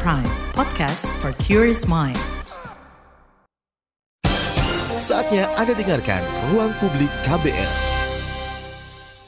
Prime, podcast for curious mind. Saatnya Anda dengarkan Ruang Publik KBR.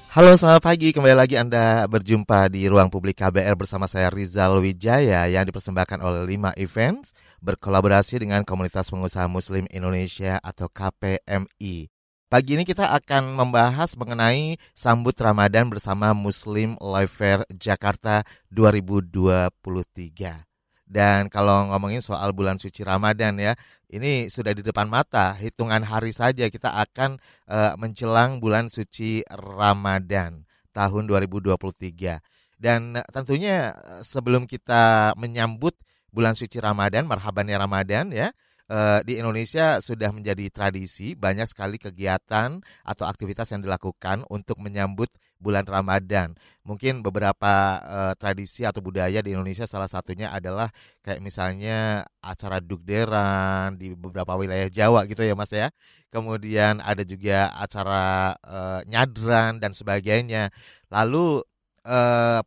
Halo selamat pagi, kembali lagi Anda berjumpa di Ruang Publik KBR bersama saya Rizal Wijaya yang dipersembahkan oleh 5 Events berkolaborasi dengan Komunitas Pengusaha Muslim Indonesia atau KPMI. Pagi ini kita akan membahas mengenai sambut Ramadan bersama Muslim Life Fair Jakarta 2023. Dan kalau ngomongin soal bulan suci Ramadan ya, ini sudah di depan mata, hitungan hari saja kita akan uh, menjelang bulan suci Ramadan tahun 2023. Dan tentunya sebelum kita menyambut bulan suci Ramadan, marhaban ya Ramadan ya, uh, di Indonesia sudah menjadi tradisi banyak sekali kegiatan atau aktivitas yang dilakukan untuk menyambut bulan Ramadan. Mungkin beberapa uh, tradisi atau budaya di Indonesia salah satunya adalah kayak misalnya acara dugderan di beberapa wilayah Jawa gitu ya Mas ya. Kemudian ada juga acara uh, nyadran dan sebagainya. Lalu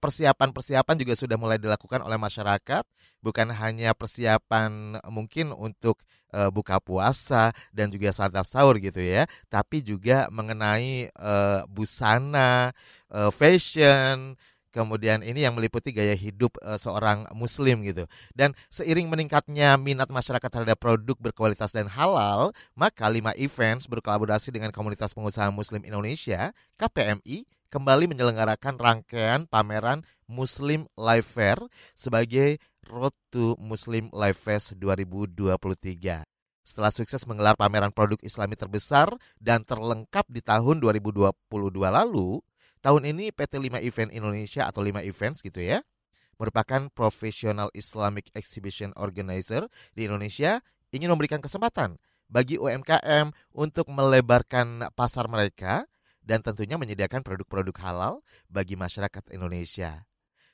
persiapan-persiapan juga sudah mulai dilakukan oleh masyarakat bukan hanya persiapan mungkin untuk uh, buka puasa dan juga santap sahur gitu ya, tapi juga mengenai uh, busana, uh, fashion, kemudian ini yang meliputi gaya hidup seorang muslim gitu. Dan seiring meningkatnya minat masyarakat terhadap produk berkualitas dan halal, maka lima events berkolaborasi dengan komunitas pengusaha muslim Indonesia, KPMI, kembali menyelenggarakan rangkaian pameran Muslim Life Fair sebagai Road to Muslim Life Fest 2023. Setelah sukses menggelar pameran produk islami terbesar dan terlengkap di tahun 2022 lalu, tahun ini PT 5 Event Indonesia atau 5 Events gitu ya, merupakan profesional Islamic Exhibition Organizer di Indonesia ingin memberikan kesempatan bagi UMKM untuk melebarkan pasar mereka dan tentunya menyediakan produk-produk halal bagi masyarakat Indonesia.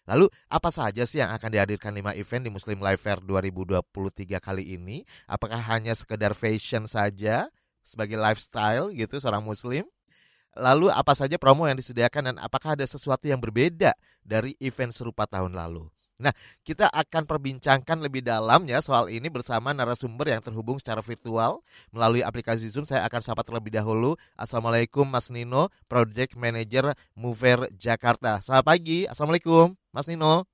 Lalu apa saja sih yang akan dihadirkan 5 event di Muslim Life Fair 2023 kali ini? Apakah hanya sekedar fashion saja sebagai lifestyle gitu seorang muslim? Lalu apa saja promo yang disediakan dan apakah ada sesuatu yang berbeda dari event serupa tahun lalu? Nah, kita akan perbincangkan lebih dalam ya soal ini bersama narasumber yang terhubung secara virtual melalui aplikasi Zoom. Saya akan sapa terlebih dahulu. Assalamualaikum Mas Nino, Project Manager Mover Jakarta. Selamat pagi. Assalamualaikum Mas Nino.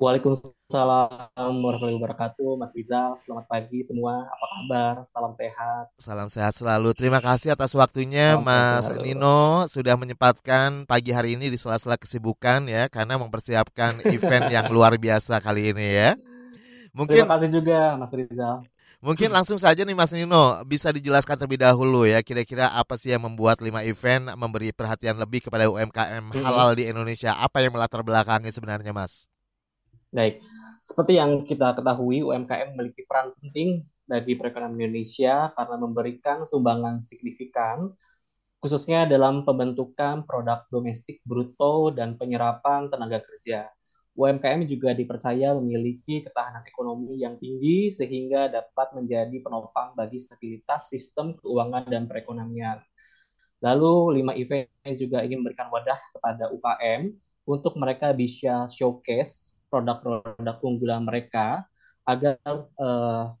Waalaikumsalam warahmatullahi wabarakatuh, Mas Rizal. Selamat pagi semua. Apa kabar? Salam sehat. Salam sehat selalu. Terima kasih atas waktunya, Salam Mas selalu. Nino sudah menyempatkan pagi hari ini di sela-sela kesibukan ya, karena mempersiapkan event yang luar biasa kali ini ya. Mungkin Terima kasih juga, Mas Rizal. Mungkin langsung saja nih Mas Nino, bisa dijelaskan terlebih dahulu ya kira-kira apa sih yang membuat lima event memberi perhatian lebih kepada UMKM halal di Indonesia? Apa yang melatar belakangi sebenarnya Mas? Baik, seperti yang kita ketahui, UMKM memiliki peran penting bagi perekonomian Indonesia karena memberikan sumbangan signifikan, khususnya dalam pembentukan produk domestik bruto dan penyerapan tenaga kerja. UMKM juga dipercaya memiliki ketahanan ekonomi yang tinggi sehingga dapat menjadi penopang bagi stabilitas sistem keuangan dan perekonomian. Lalu, lima event juga ingin memberikan wadah kepada UKM untuk mereka bisa showcase produk-produk unggulan mereka agar uh,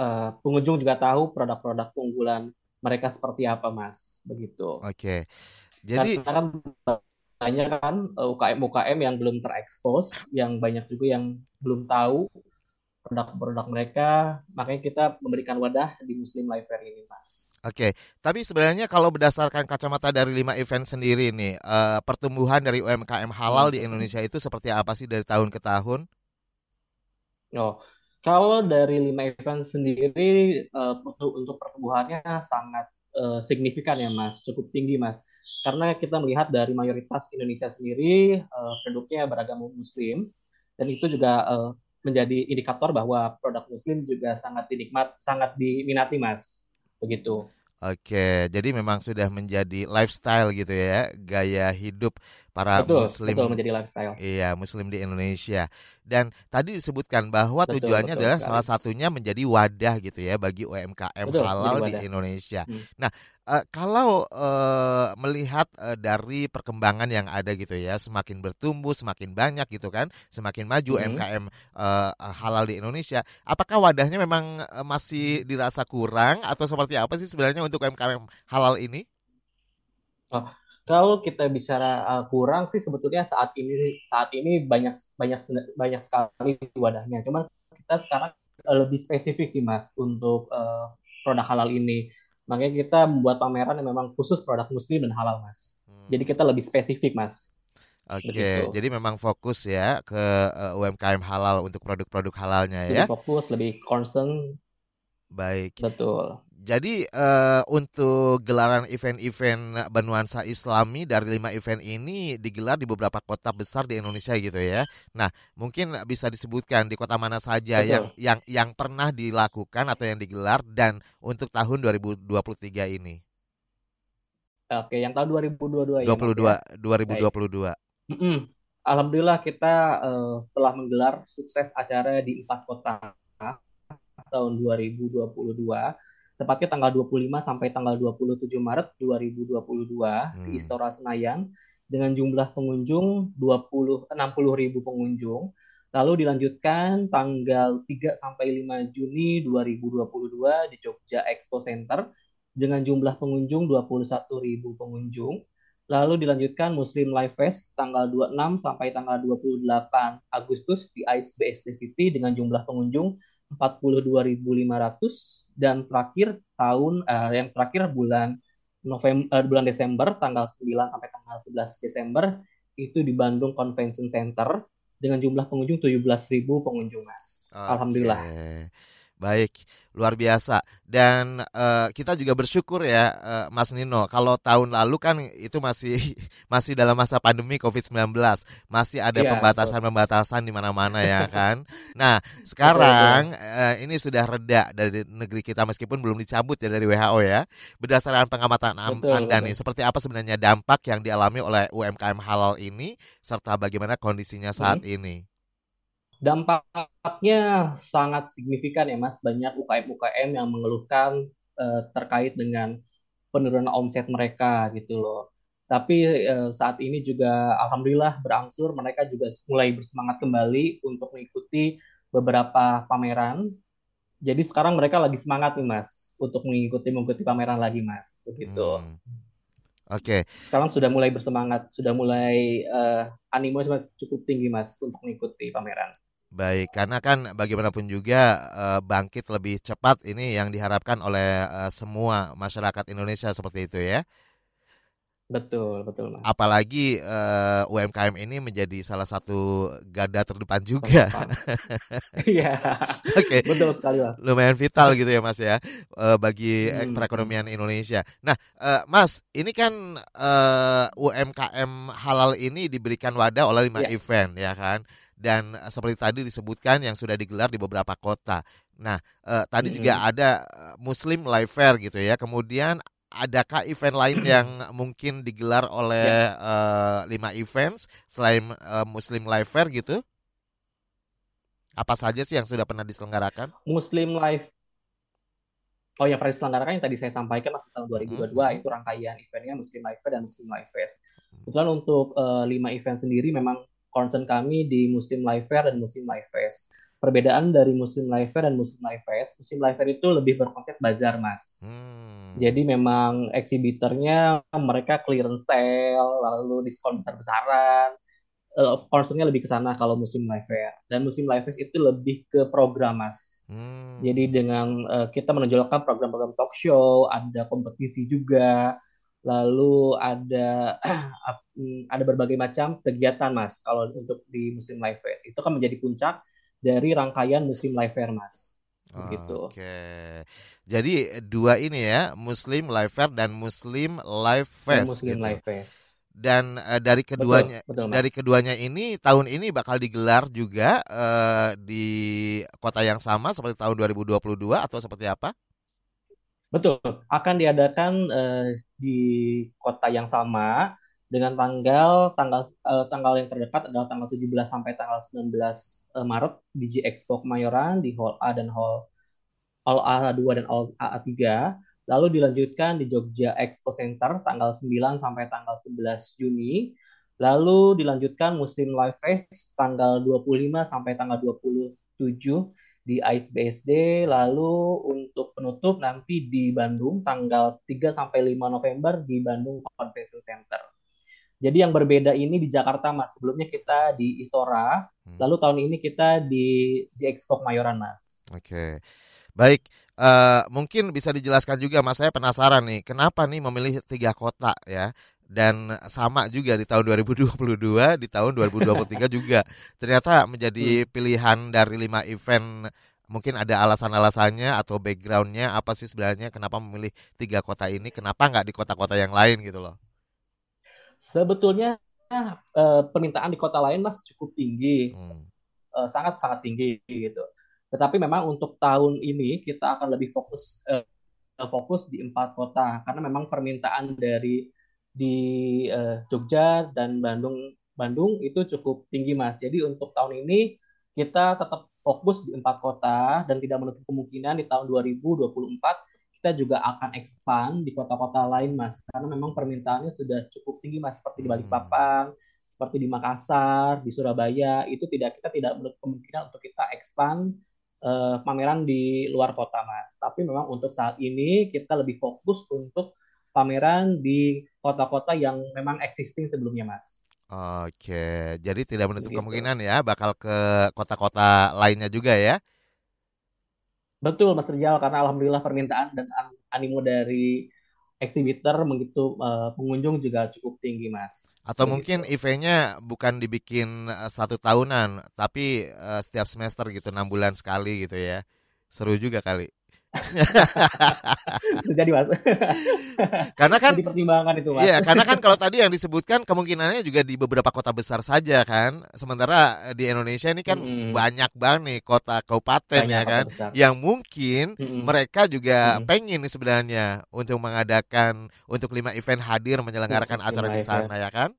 uh, pengunjung juga tahu produk-produk unggulan mereka seperti apa, Mas. Begitu. Oke. Jadi Karena kan banyak kan UKM-UKM yang belum terekspos, yang banyak juga yang belum tahu produk-produk mereka, makanya kita memberikan wadah di Muslim Life Fair ini, Mas. Oke, tapi sebenarnya kalau berdasarkan kacamata dari lima event sendiri nih, uh, pertumbuhan dari UMKM halal di Indonesia itu seperti apa sih dari tahun ke tahun? Oh, kalau dari lima event sendiri uh, untuk pertumbuhannya sangat uh, signifikan ya Mas, cukup tinggi Mas. Karena kita melihat dari mayoritas Indonesia sendiri uh, produknya beragam Muslim dan itu juga uh, menjadi indikator bahwa produk Muslim juga sangat dinikmat, sangat diminati Mas begitu. Oke, jadi memang sudah menjadi lifestyle gitu ya, gaya hidup para betul, muslim. Betul, menjadi lifestyle. Iya, muslim di Indonesia. Dan tadi disebutkan bahwa betul, tujuannya betul adalah sekali. salah satunya menjadi wadah gitu ya bagi UMKM betul, halal di Indonesia. Hmm. Nah, uh, kalau uh, melihat uh, dari perkembangan yang ada gitu ya, semakin bertumbuh, semakin banyak gitu kan, semakin maju hmm. MKM uh, halal di Indonesia, apakah wadahnya memang uh, masih dirasa kurang atau seperti apa sih sebenarnya untuk MKM halal ini? Oh, kalau kita bicara uh, kurang sih sebetulnya saat ini saat ini banyak banyak banyak sekali wadahnya. Cuman kita sekarang lebih spesifik sih Mas untuk uh, produk halal ini. Makanya kita membuat pameran yang memang khusus produk muslim dan halal, Mas. Hmm. Jadi kita lebih spesifik, Mas. Oke, okay, jadi memang fokus ya ke uh, eh, UMKM halal untuk produk-produk halalnya ya. Lebih fokus, lebih concern. Baik. Betul. Jadi uh, untuk gelaran event-event bernuansa Islami dari lima event ini digelar di beberapa kota besar di Indonesia gitu ya. Nah, mungkin bisa disebutkan di kota mana saja Betul. yang yang yang pernah dilakukan atau yang digelar dan untuk tahun 2023 ini. Oke, yang tahun 2022 ya. 22 ya, 2022. Mm -mm. Alhamdulillah kita uh, setelah menggelar sukses acara di empat kota tahun 2022 tepatnya tanggal 25 sampai tanggal 27 Maret 2022 hmm. di Istora Senayan dengan jumlah pengunjung 20 60 ribu pengunjung. Lalu dilanjutkan tanggal 3 sampai 5 Juni 2022 di Jogja Expo Center dengan jumlah pengunjung 21 ribu pengunjung. Lalu dilanjutkan Muslim Life Fest tanggal 26 sampai tanggal 28 Agustus di Ice BSD City dengan jumlah pengunjung 42.500 dan terakhir tahun uh, yang terakhir bulan November uh, bulan Desember tanggal 9 sampai tanggal 11 Desember itu di Bandung Convention Center dengan jumlah pengunjung 17.000 pengunjung Mas. Okay. Alhamdulillah. Baik, luar biasa. Dan uh, kita juga bersyukur ya, uh, Mas Nino. Kalau tahun lalu kan itu masih masih dalam masa pandemi COVID-19, masih ada iya, pembatasan-pembatasan di mana-mana ya kan. Nah, sekarang uh, ini sudah reda dari negeri kita meskipun belum dicabut ya dari WHO ya. Berdasarkan pengamatan betul, Anda betul. nih, seperti apa sebenarnya dampak yang dialami oleh UMKM halal ini serta bagaimana kondisinya saat hmm. ini? Dampaknya sangat signifikan ya Mas, banyak UKM-UKM yang mengeluhkan uh, terkait dengan penurunan omset mereka gitu loh. Tapi uh, saat ini juga alhamdulillah berangsur mereka juga mulai bersemangat kembali untuk mengikuti beberapa pameran. Jadi sekarang mereka lagi semangat nih Mas untuk mengikuti mengikuti pameran lagi Mas, begitu. Hmm. Oke. Okay. Sekarang sudah mulai bersemangat, sudah mulai uh, animo cukup tinggi Mas untuk mengikuti pameran. Baik, karena kan bagaimanapun juga uh, bangkit lebih cepat ini yang diharapkan oleh uh, semua masyarakat Indonesia seperti itu ya. Betul, betul Mas. Apalagi uh, eh, UMKM ini menjadi salah satu garda terdepan juga. Iya. Oke. okay. Betul sekali Mas. Lumayan vital gitu ya Mas ya uh, bagi hmm. perekonomian Indonesia. Nah, uh, Mas, ini kan uh, UMKM halal ini diberikan wadah oleh lima yeah. event ya kan dan eh, seperti tadi disebutkan yang sudah digelar di beberapa kota. Nah, eh, tadi mm -hmm. juga ada eh, Muslim Live Fair gitu ya. Kemudian adakah event lain yang mungkin digelar oleh yeah. Ya. uh, lima events selain uh, Muslim Live Fair gitu? Apa saja sih yang sudah pernah diselenggarakan? Muslim Live Oh yang pernah diselenggarakan yang tadi saya sampaikan masih tahun 2022 hmm. itu rangkaian eventnya Muslim Live Fair dan Muslim Live Fest. Hmm. Kebetulan untuk uh, lima event sendiri memang concern kami di Muslim Life Fair dan Muslim Life Fest. Perbedaan dari Muslim Life Fair dan Muslim Life Fest, Muslim Life Fair itu lebih berkonsep bazar, Mas. Hmm. Jadi memang eksibitornya mereka clearance sale, lalu diskon besar-besaran. Uh, concernnya lebih ke sana kalau Muslim Life Fair. Dan Muslim Life Fest itu lebih ke program, Mas. Hmm. Jadi dengan uh, kita menonjolkan program-program talk show, ada kompetisi juga, lalu ada ada berbagai macam kegiatan mas kalau untuk di musim live fest itu kan menjadi puncak dari rangkaian musim live fair mas begitu. Oke. Jadi dua ini ya, Muslim Live Fair dan Muslim Live Fest. Dan Muslim gitu. Live Fest. Dan uh, dari keduanya betul, betul, dari keduanya ini tahun ini bakal digelar juga uh, di kota yang sama seperti tahun 2022 atau seperti apa? Betul, akan diadakan uh, di kota yang sama dengan tanggal tanggal uh, tanggal yang terdekat adalah tanggal 17 sampai tanggal 19 uh, eh, Maret di G Expo Kemayoran di Hall A dan Hall Hall A2 dan Hall A3. Lalu dilanjutkan di Jogja Expo Center tanggal 9 sampai tanggal 11 Juni. Lalu dilanjutkan Muslim Life Fest tanggal 25 sampai tanggal 27 di ICE BSD. Lalu untuk penutup nanti di Bandung tanggal 3 sampai 5 November di Bandung Convention Center. Jadi yang berbeda ini di Jakarta Mas. Sebelumnya kita di Istora, hmm. lalu tahun ini kita di G Expo Kemayoran Mas. Oke. Baik, uh, mungkin bisa dijelaskan juga Mas, saya penasaran nih, kenapa nih memilih tiga kota ya? Dan sama juga di tahun 2022 di tahun 2023 juga. Ternyata menjadi hmm. pilihan dari lima event mungkin ada alasan-alasannya atau backgroundnya apa sih sebenarnya kenapa memilih tiga kota ini kenapa nggak di kota-kota yang lain gitu loh? Sebetulnya eh, permintaan di kota lain mas cukup tinggi. Hmm. eh, sangat sangat tinggi gitu. Tetapi memang untuk tahun ini kita akan lebih fokus eh, fokus di empat kota. Karena memang permintaan dari di uh, Jogja dan Bandung Bandung itu cukup tinggi mas. Jadi untuk tahun ini kita tetap fokus di empat kota dan tidak menutup kemungkinan di tahun 2024 kita juga akan expand di kota-kota lain mas karena memang permintaannya sudah cukup tinggi mas seperti di hmm. Balikpapan, seperti di Makassar, di Surabaya itu tidak kita tidak menutup kemungkinan untuk kita expand uh, pameran di luar kota mas. Tapi memang untuk saat ini kita lebih fokus untuk pameran di kota-kota yang memang existing sebelumnya, Mas. Oke, jadi tidak menutup gitu. kemungkinan ya bakal ke kota-kota lainnya juga ya? Betul, Mas Rijal, karena alhamdulillah permintaan dan animo dari exhibitor begitu uh, pengunjung juga cukup tinggi, Mas. Atau Begitu. mungkin eventnya bukan dibikin uh, satu tahunan, tapi uh, setiap semester gitu, enam bulan sekali gitu ya. Seru juga kali. Bisa jadi mas. karena kan pertimbangan itu mas. Iya, karena kan kalau tadi yang disebutkan kemungkinannya juga di beberapa kota besar saja kan. Sementara di Indonesia ini kan hmm. banyak banget nih kota kabupaten ya kan, besar. yang mungkin hmm. mereka juga hmm. pengen nih sebenarnya untuk mengadakan untuk lima event hadir menyelenggarakan acara di sana ya kan.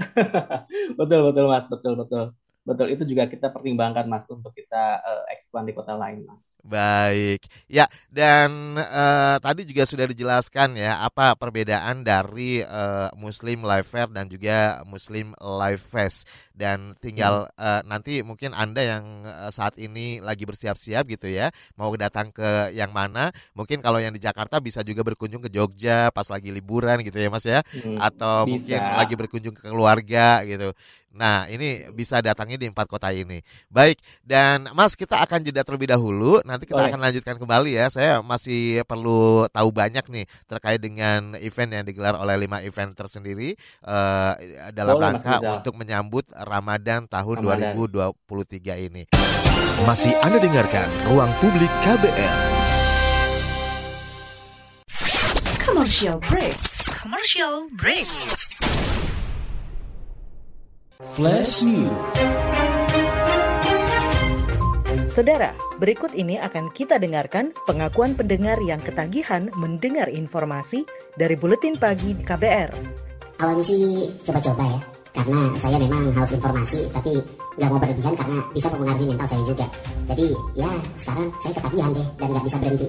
betul betul mas, betul betul. Betul, itu juga kita pertimbangkan Mas untuk kita uh, expand di kota lain Mas. Baik. Ya, dan uh, tadi juga sudah dijelaskan ya apa perbedaan dari uh, Muslim Live Fair dan juga Muslim Live Fest dan tinggal hmm. uh, nanti mungkin Anda yang uh, saat ini lagi bersiap-siap gitu ya, mau datang ke yang mana? Mungkin kalau yang di Jakarta bisa juga berkunjung ke Jogja pas lagi liburan gitu ya Mas ya. Hmm, Atau bisa. mungkin lagi berkunjung ke keluarga gitu. Nah, ini bisa datangnya di empat kota ini. Baik, dan Mas kita akan jeda terlebih dahulu. Nanti kita akan lanjutkan kembali ya. Saya masih perlu tahu banyak nih terkait dengan event yang digelar oleh lima event tersendiri uh, dalam Boleh, rangka untuk menyambut Ramadan tahun Ramadan. 2023 ini. Masih Anda dengarkan Ruang Publik KBR. Commercial break. Commercial break. Flash News. Saudara, berikut ini akan kita dengarkan pengakuan pendengar yang ketagihan mendengar informasi dari Buletin Pagi KBR. Awalnya sih coba-coba ya, karena saya memang haus informasi, tapi nggak mau berlebihan karena bisa mempengaruhi mental saya juga. Jadi ya sekarang saya ketagihan deh dan nggak bisa berhenti.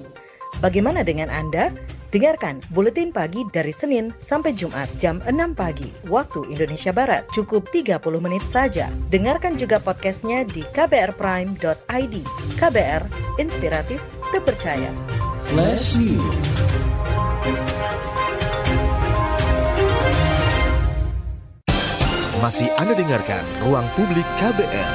Bagaimana dengan Anda? Dengarkan Buletin Pagi dari Senin sampai Jumat jam 6 pagi waktu Indonesia Barat. Cukup 30 menit saja. Dengarkan juga podcastnya di kbrprime.id. KBR, inspiratif, terpercaya. Flash News. Masih Anda dengarkan Ruang Publik KBR.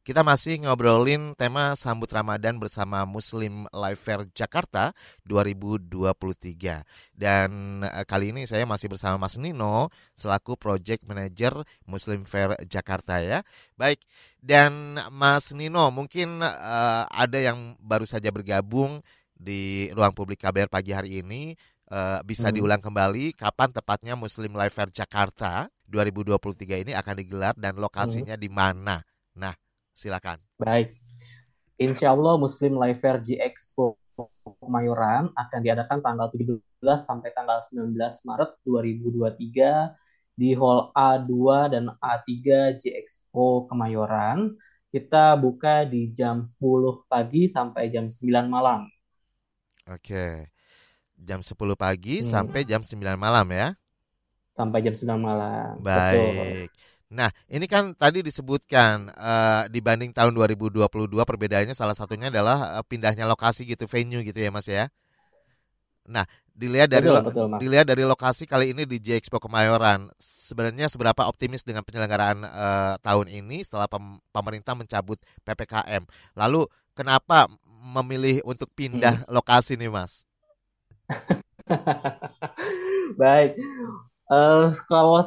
Kita masih ngobrolin tema sambut Ramadan bersama Muslim Life Fair Jakarta 2023. Dan eh, kali ini saya masih bersama Mas Nino selaku Project Manager Muslim Fair Jakarta ya. Baik, dan Mas Nino mungkin uh, ada yang baru saja bergabung di ruang publik KBR pagi hari ini uh, bisa hmm. diulang kembali kapan tepatnya Muslim Life Fair Jakarta 2023 ini akan digelar dan lokasinya hmm. di mana. Nah, Silakan. Baik. Insya Allah Muslim Live Fair G Expo Kemayoran akan diadakan tanggal 17 sampai tanggal 19 Maret 2023 di Hall A2 dan A3 G Expo Kemayoran. kita buka di jam 10 pagi sampai jam 9 malam. Oke. Jam 10 pagi hmm. sampai jam 9 malam ya? Sampai jam 9 malam. Baik. Betul. Nah, ini kan tadi disebutkan uh, dibanding tahun 2022 perbedaannya salah satunya adalah uh, pindahnya lokasi gitu, venue gitu ya Mas ya. Nah, dilihat dari betul, betul, dilihat dari lokasi kali ini di J Expo Kemayoran, sebenarnya seberapa optimis dengan penyelenggaraan uh, tahun ini setelah pem pemerintah mencabut PPKM. Lalu kenapa memilih untuk pindah hmm. lokasi nih, Mas? Baik. Uh, kalau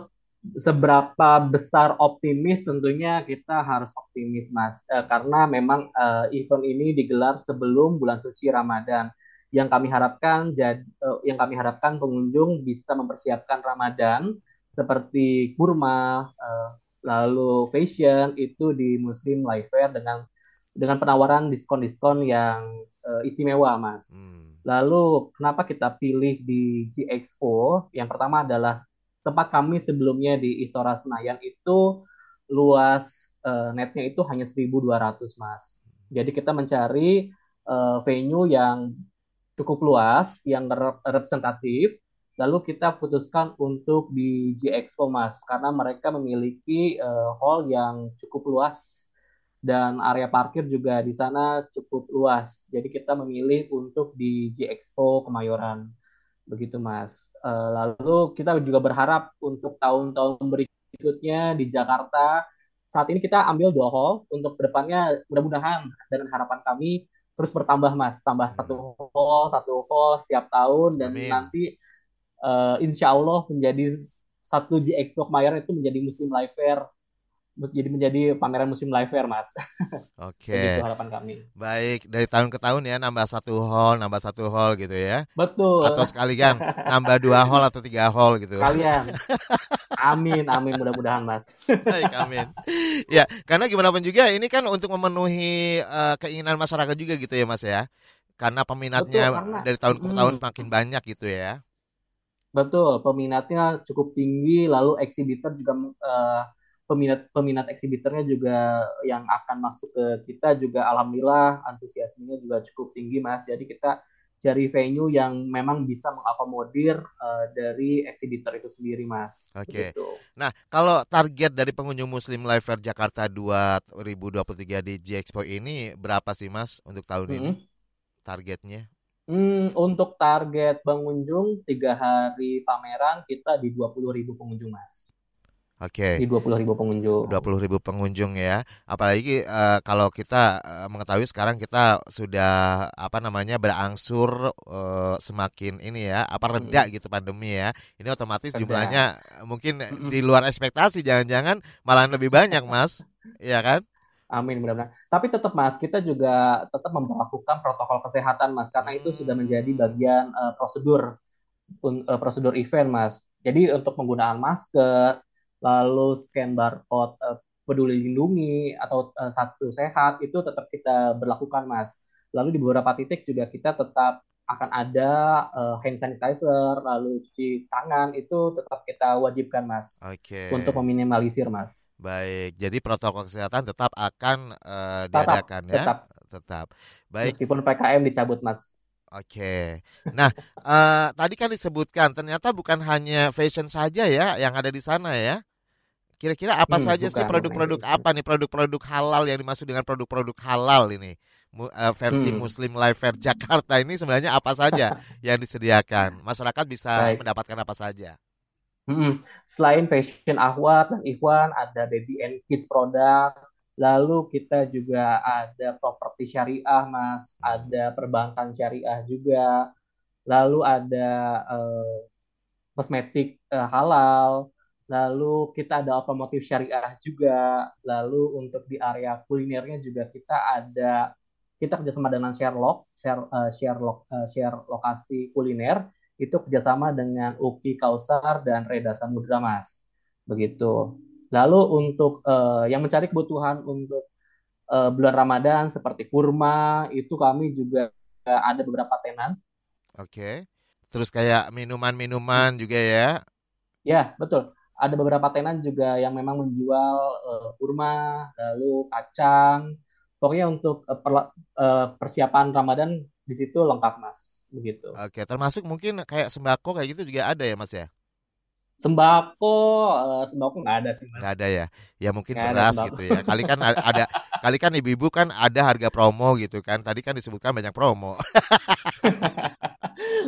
seberapa besar optimis tentunya kita harus optimis mas e, karena memang e, event ini digelar sebelum bulan suci Ramadan yang kami harapkan jad, e, yang kami harapkan pengunjung bisa mempersiapkan Ramadan seperti kurma e, lalu fashion itu di Muslim Life Fair dengan dengan penawaran diskon-diskon yang e, istimewa mas. Hmm. Lalu kenapa kita pilih di G Expo? Yang pertama adalah tempat kami sebelumnya di Istora Senayan itu luas uh, netnya itu hanya 1.200 mas. Jadi kita mencari uh, venue yang cukup luas, yang representatif. Lalu kita putuskan untuk di G Expo mas, karena mereka memiliki uh, hall yang cukup luas dan area parkir juga di sana cukup luas. Jadi kita memilih untuk di G Expo Kemayoran begitu mas. Uh, lalu kita juga berharap untuk tahun-tahun berikutnya di Jakarta saat ini kita ambil dua hall untuk ke depannya mudah-mudahan dengan harapan kami terus bertambah mas tambah satu hall satu hall setiap tahun dan Amin. nanti uh, insya Allah menjadi satu G Expo Kemayoran itu menjadi Muslim Life Fair jadi menjadi pameran musim live fair mas. Oke. Okay. Itu harapan kami. Baik dari tahun ke tahun ya nambah satu hall, nambah satu hall gitu ya. Betul. Atau sekalian nambah dua hall atau tiga hall gitu. Kalian. Amin, amin mudah-mudahan mas. Baik, amin. Ya karena gimana pun juga ini kan untuk memenuhi uh, keinginan masyarakat juga gitu ya mas ya. Karena peminatnya Betul, karena, dari tahun ke hmm. tahun makin banyak gitu ya. Betul, peminatnya cukup tinggi, lalu eksibitor juga uh, peminat peminat eksibitornya juga yang akan masuk ke kita juga alhamdulillah antusiasmenya juga cukup tinggi mas jadi kita cari venue yang memang bisa mengakomodir uh, dari eksibitor itu sendiri mas. Oke. Okay. Gitu. Nah kalau target dari pengunjung Muslim Live Fair Jakarta 2023 di G Expo ini berapa sih mas untuk tahun -hmm. ini targetnya? Hmm, untuk target pengunjung tiga hari pameran kita di 20.000 pengunjung mas. Oke. Okay. Di 20 ribu pengunjung. 20 ribu pengunjung ya. Apalagi uh, kalau kita uh, mengetahui sekarang kita sudah apa namanya berangsur uh, semakin ini ya, apa reda hmm. gitu pandemi ya. Ini otomatis reda. jumlahnya mungkin hmm. di luar ekspektasi. Jangan-jangan malah lebih banyak, Mas. Iya kan? Amin mudah-mudahan. Tapi tetap Mas, kita juga tetap memperlakukan protokol kesehatan Mas karena itu sudah menjadi bagian uh, prosedur uh, prosedur event Mas. Jadi untuk penggunaan masker, lalu scan barcode uh, peduli lindungi atau uh, satu sehat itu tetap kita berlakukan mas. Lalu di beberapa titik juga kita tetap akan ada uh, hand sanitizer, lalu cuci tangan itu tetap kita wajibkan mas. Oke. Okay. Untuk meminimalisir mas. Baik, jadi protokol kesehatan tetap akan uh, diadakan ya. Tetap. Tetap. Baik. Meskipun PKM dicabut mas. Oke. Nah, uh, tadi kan disebutkan ternyata bukan hanya fashion saja ya yang ada di sana ya. Kira-kira apa hmm, saja bukan, sih produk-produk apa nih produk-produk halal yang dimaksud dengan produk-produk halal ini? Uh, versi hmm. Muslim Life Fair Jakarta ini sebenarnya apa saja yang disediakan? Masyarakat bisa Baik. mendapatkan apa saja? Hmm. Selain fashion Ahwat dan Ikhwan, ada baby and kids produk. Lalu kita juga ada properti syariah, Mas. Ada perbankan syariah juga. Lalu ada uh, kosmetik uh, halal Lalu kita ada otomotif syariah juga. Lalu untuk di area kulinernya juga kita ada kita kerjasama dengan Sherlock, share uh, share, uh, share lokasi kuliner itu kerjasama dengan Uki Kausar dan Reda Samudra Mas. Begitu. Lalu untuk uh, yang mencari kebutuhan untuk uh, bulan Ramadan seperti kurma itu kami juga uh, ada beberapa tenan. Oke. Terus kayak minuman-minuman juga ya? Ya, betul ada beberapa tenan juga yang memang menjual uh, kurma, lalu kacang. Pokoknya untuk uh, per, uh, persiapan Ramadan di situ lengkap mas, begitu. Oke, termasuk mungkin kayak sembako kayak gitu juga ada ya mas ya? Sembako, uh, sembako nggak ada sih mas. Nggak ada ya, ya mungkin gak beras gitu ya. Kali kan ada, kali kan ibu-ibu kan ada harga promo gitu kan. Tadi kan disebutkan banyak promo.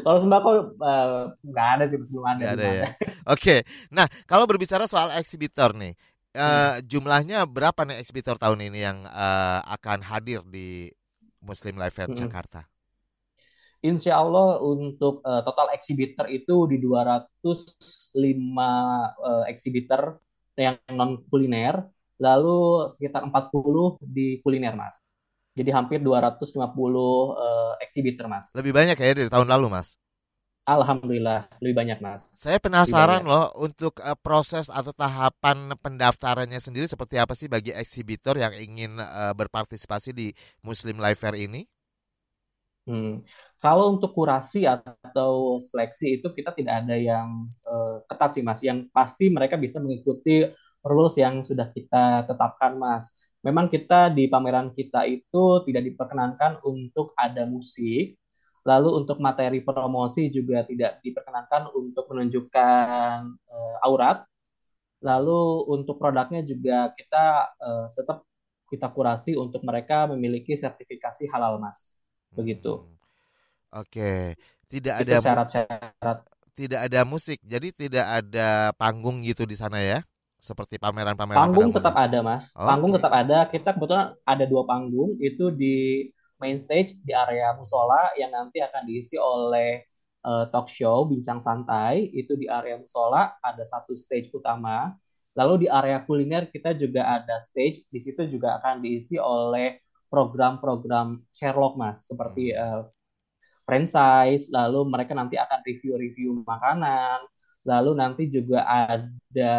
kalau sembako uh, nggak ada sih belum ada. ada ya. Oke, nah kalau berbicara soal eksibitor nih, uh, jumlahnya berapa nih eksibitor tahun ini yang uh, akan hadir di Muslim Life Fair hmm. Jakarta? Insya Allah untuk uh, total eksibitor itu di 205 uh, eksibitor yang non kuliner, lalu sekitar 40 di kuliner, Mas. Jadi hampir 250 uh, eksibitor, Mas. Lebih banyak ya dari tahun lalu, Mas? Alhamdulillah lebih banyak mas. Saya penasaran loh untuk uh, proses atau tahapan pendaftarannya sendiri seperti apa sih bagi eksibitor yang ingin uh, berpartisipasi di Muslim Life Fair ini? Hmm. Kalau untuk kurasi atau seleksi itu kita tidak ada yang uh, ketat sih mas. Yang pasti mereka bisa mengikuti rules yang sudah kita tetapkan mas. Memang kita di pameran kita itu tidak diperkenankan untuk ada musik, Lalu untuk materi promosi juga tidak diperkenankan untuk menunjukkan uh, aurat. Lalu untuk produknya juga kita uh, tetap kita kurasi untuk mereka memiliki sertifikasi halal mas. Begitu. Hmm. Oke, tidak ada syarat-syarat. Tidak ada musik, jadi tidak ada panggung gitu di sana ya? Seperti pameran-pameran. Panggung tetap ada mas. Oh, panggung okay. tetap ada. Kita kebetulan ada dua panggung itu di main stage di area musola yang nanti akan diisi oleh uh, talk show bincang santai itu di area musola ada satu stage utama lalu di area kuliner kita juga ada stage di situ juga akan diisi oleh program-program Sherlock mas seperti uh, franchise lalu mereka nanti akan review-review makanan lalu nanti juga ada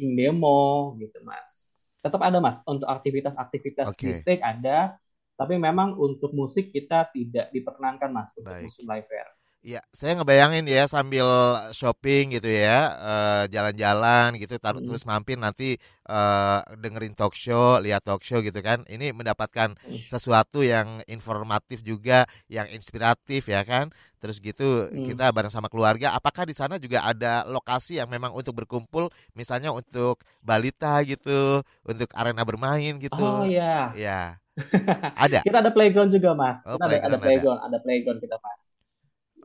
cooking demo gitu mas tetap ada mas untuk aktivitas-aktivitas okay. di stage ada tapi memang untuk musik kita tidak diperkenankan mas untuk Baik. musim live fair. Iya, saya ngebayangin ya sambil shopping gitu ya, uh, jalan-jalan gitu, taruh terus mampir nanti uh, dengerin talk show, lihat talk show gitu kan. Ini mendapatkan hmm. sesuatu yang informatif juga, yang inspiratif ya kan. Terus gitu hmm. kita bareng sama keluarga. Apakah di sana juga ada lokasi yang memang untuk berkumpul, misalnya untuk balita gitu, untuk arena bermain gitu? Oh iya. Ya ada. kita ada playground juga, Mas. Oh, kita playground ada, ada playground, ada. ada playground kita, Mas.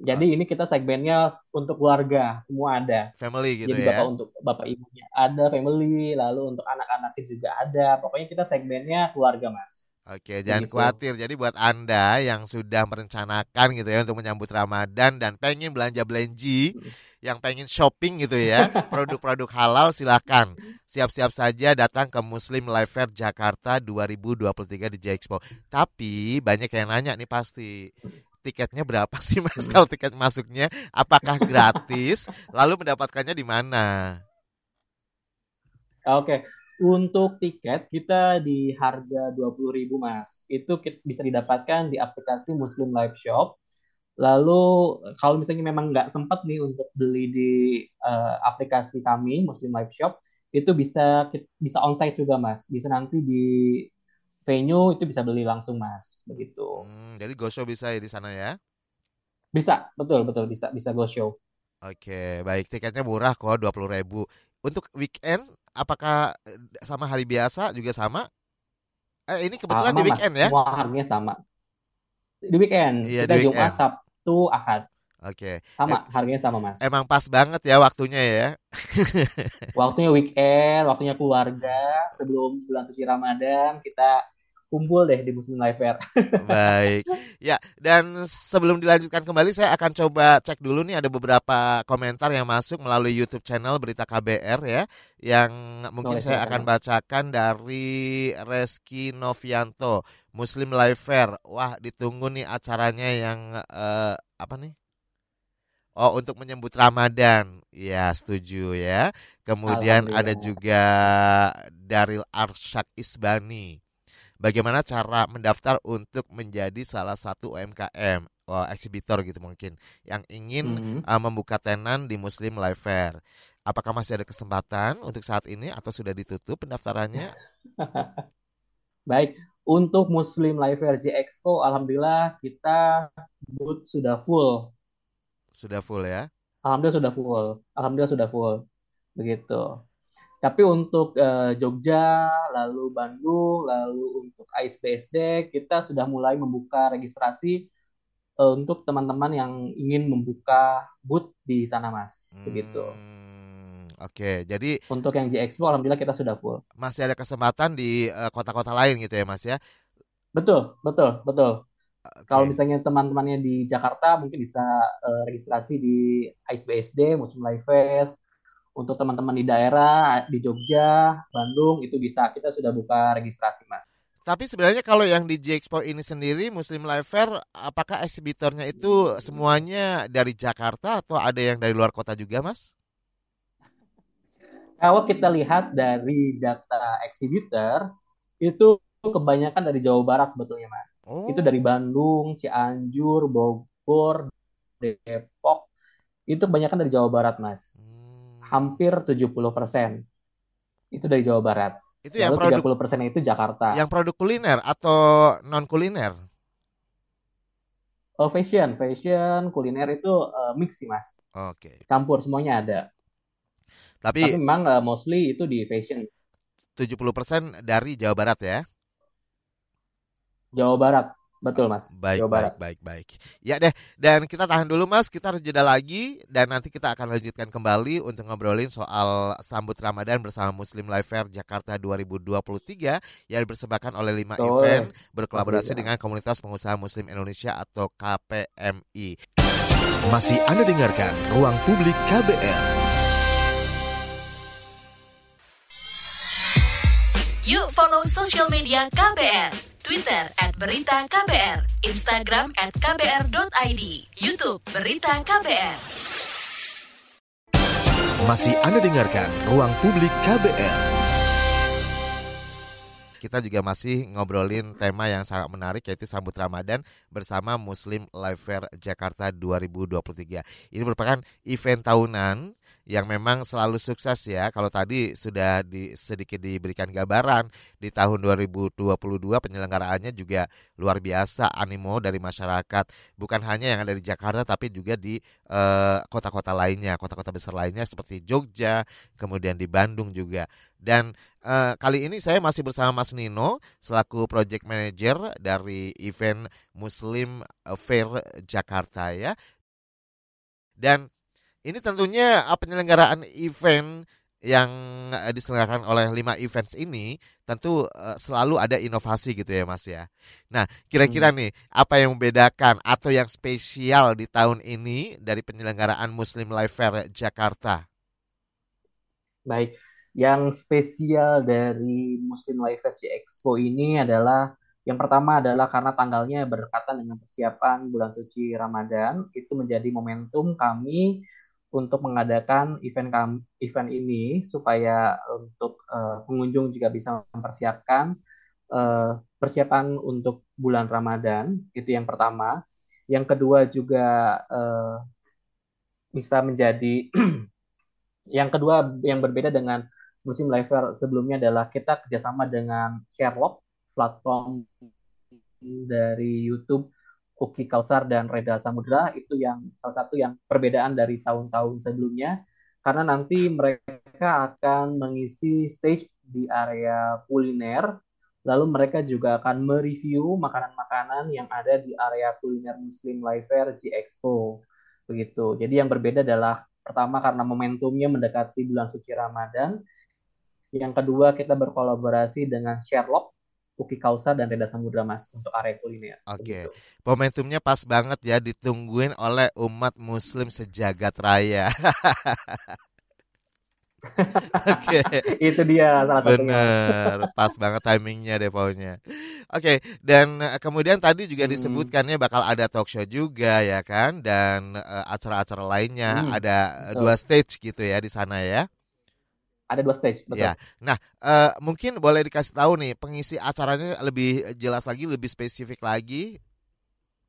Jadi oh. ini kita segmennya untuk keluarga, semua ada. Family gitu Jadi ya. bapak untuk bapak ibunya ada family, lalu untuk anak-anaknya juga ada. Pokoknya kita segmennya keluarga, Mas. Oke, jangan gitu. khawatir. Jadi buat Anda yang sudah merencanakan gitu ya untuk menyambut Ramadan dan pengen belanja belenji, hmm. yang pengen shopping gitu ya, produk-produk halal silahkan. Siap-siap saja datang ke Muslim Life Fair Jakarta 2023 di J-Expo. Tapi banyak yang nanya nih pasti, tiketnya berapa sih Mas hmm. kalau tiket masuknya? Apakah gratis? Lalu mendapatkannya di mana? Oke, untuk tiket kita di harga 20.000 Mas. Itu bisa didapatkan di aplikasi Muslim Live Shop. Lalu kalau misalnya memang nggak sempat nih untuk beli di uh, aplikasi kami Muslim Live Shop, itu bisa bisa onsite juga Mas. Bisa nanti di venue itu bisa beli langsung Mas, begitu. Hmm, jadi go show bisa ya di sana ya? Bisa, betul betul bisa bisa go show. Oke, baik tiketnya murah kok 20.000. Untuk weekend apakah eh, sama hari biasa juga sama? Eh ini kebetulan sama, di weekend mas. ya? Semua harganya sama. Di weekend. Iya, Kita di weekend. Jumat, Sabtu, Ahad. Oke. Okay. Sama, harganya sama mas. Emang pas banget ya waktunya ya. waktunya weekend, waktunya keluarga sebelum bulan suci Ramadan kita kumpul deh di Muslim Live Fair. Baik. Ya, dan sebelum dilanjutkan kembali saya akan coba cek dulu nih ada beberapa komentar yang masuk melalui YouTube channel Berita KBR ya yang mungkin saya akan bacakan dari Reski Novianto Muslim Live Fair. Wah, ditunggu nih acaranya yang uh, apa nih? Oh, untuk menyambut Ramadan. Ya, setuju ya. Kemudian ada juga Daril Arshak Isbani bagaimana cara mendaftar untuk menjadi salah satu UMKM. oh, eksibitor gitu mungkin yang ingin mm-hmm. uh, membuka tenan di Muslim Life Fair. Apakah masih ada kesempatan untuk saat ini atau sudah ditutup pendaftarannya? Baik, untuk Muslim Life Fair J Expo, alhamdulillah kita booth sudah full. Sudah full ya? Alhamdulillah sudah full. Alhamdulillah sudah full. Begitu. Tapi untuk uh, Jogja, lalu Bandung, lalu untuk ASBSD, kita sudah mulai membuka registrasi uh, untuk teman-teman yang ingin membuka booth di sana, Mas. Begitu. Hmm, Oke, jadi untuk yang J Expo, alhamdulillah kita sudah full. Masih ada kesempatan di eh, kota-kota lain gitu ya, Mas ya? Betul, betul, betul. Okay. Kalau misalnya teman-temannya di Jakarta mungkin bisa uh, registrasi di ASBSD, Muslim Life Fest, untuk teman-teman di daerah di Jogja, Bandung itu bisa kita sudah buka registrasi mas. Tapi sebenarnya kalau yang di J Expo ini sendiri Muslim Life Fair, apakah eksibitornya itu semuanya dari Jakarta atau ada yang dari luar kota juga, Mas? Kalau kita lihat dari data eksibitor itu kebanyakan dari Jawa Barat sebetulnya, Mas. Oh. Itu dari Bandung, Cianjur, Bogor, Depok. Itu kebanyakan dari Jawa Barat, Mas. Hmm hampir 70 persen itu dari Jawa Barat. Itu yang Lalu produk, 30 persen itu Jakarta. Yang produk kuliner atau non kuliner? Oh fashion, fashion, kuliner itu uh, mix sih mas. Oke. Okay. Campur semuanya ada. Tapi, Tapi memang uh, mostly itu di fashion. 70% dari Jawa Barat ya? Jawa Barat. Betul mas. Baik, baik, baik, baik. Ya deh, dan kita tahan dulu mas, kita harus jeda lagi dan nanti kita akan lanjutkan kembali untuk ngobrolin soal sambut Ramadan bersama Muslim Life Fair Jakarta 2023 yang dipersembahkan oleh lima oh, event berkolaborasi dengan komunitas pengusaha Muslim Indonesia atau KPMI. Masih Anda dengarkan Ruang Publik KBR. Yuk follow sosial media KBR Twitter at Berita KBR, Instagram at KBR.id, Youtube Berita KBR. Masih Anda dengarkan Ruang Publik KBR. Kita juga masih ngobrolin tema yang sangat menarik yaitu sambut Ramadan bersama Muslim Life Fair Jakarta 2023. Ini merupakan event tahunan yang memang selalu sukses ya. Kalau tadi sudah di, sedikit diberikan gambaran di tahun 2022 penyelenggaraannya juga luar biasa animo dari masyarakat. Bukan hanya yang ada di Jakarta tapi juga di eh, kota-kota lainnya, kota-kota besar lainnya seperti Jogja, kemudian di Bandung juga. Dan uh, kali ini saya masih bersama Mas Nino selaku project manager dari event Muslim Fair Jakarta ya. Dan ini tentunya uh, penyelenggaraan event yang uh, diselenggarakan oleh lima events ini tentu uh, selalu ada inovasi gitu ya Mas ya. Nah, kira-kira hmm. nih apa yang membedakan atau yang spesial di tahun ini dari penyelenggaraan Muslim Life Fair Jakarta? Baik, yang spesial dari Muslim Life Fair Expo ini adalah yang pertama adalah karena tanggalnya berdekatan dengan persiapan bulan suci Ramadan, itu menjadi momentum kami untuk mengadakan event event ini supaya untuk uh, pengunjung juga bisa mempersiapkan uh, persiapan untuk bulan Ramadan itu yang pertama. Yang kedua juga uh, bisa menjadi yang kedua yang berbeda dengan musim live sebelumnya adalah kita kerjasama dengan Sherlock platform dari YouTube Uki Kausar dan Reda Samudra itu yang salah satu yang perbedaan dari tahun-tahun sebelumnya karena nanti mereka akan mengisi stage di area kuliner lalu mereka juga akan mereview makanan-makanan yang ada di area kuliner Muslim Life Fair G Expo begitu. Jadi yang berbeda adalah pertama karena momentumnya mendekati bulan suci Ramadan. Yang kedua kita berkolaborasi dengan Sherlock Uki Kausa dan Reda Samudra Mas untuk area kuliner. Oke, okay. momentumnya pas banget ya ditungguin oleh umat Muslim sejagat raya. Oke, okay. itu dia salah satunya. Bener, pas banget timingnya deh pokoknya. Oke, okay. dan eh, kemudian tadi juga hmm. disebutkannya bakal ada talk show juga ya kan, dan uh, acara-acara lainnya hmm. ada Betul. dua stage gitu ya di sana ya ada dua stage betul. Ya. Nah, uh, mungkin boleh dikasih tahu nih pengisi acaranya lebih jelas lagi, lebih spesifik lagi.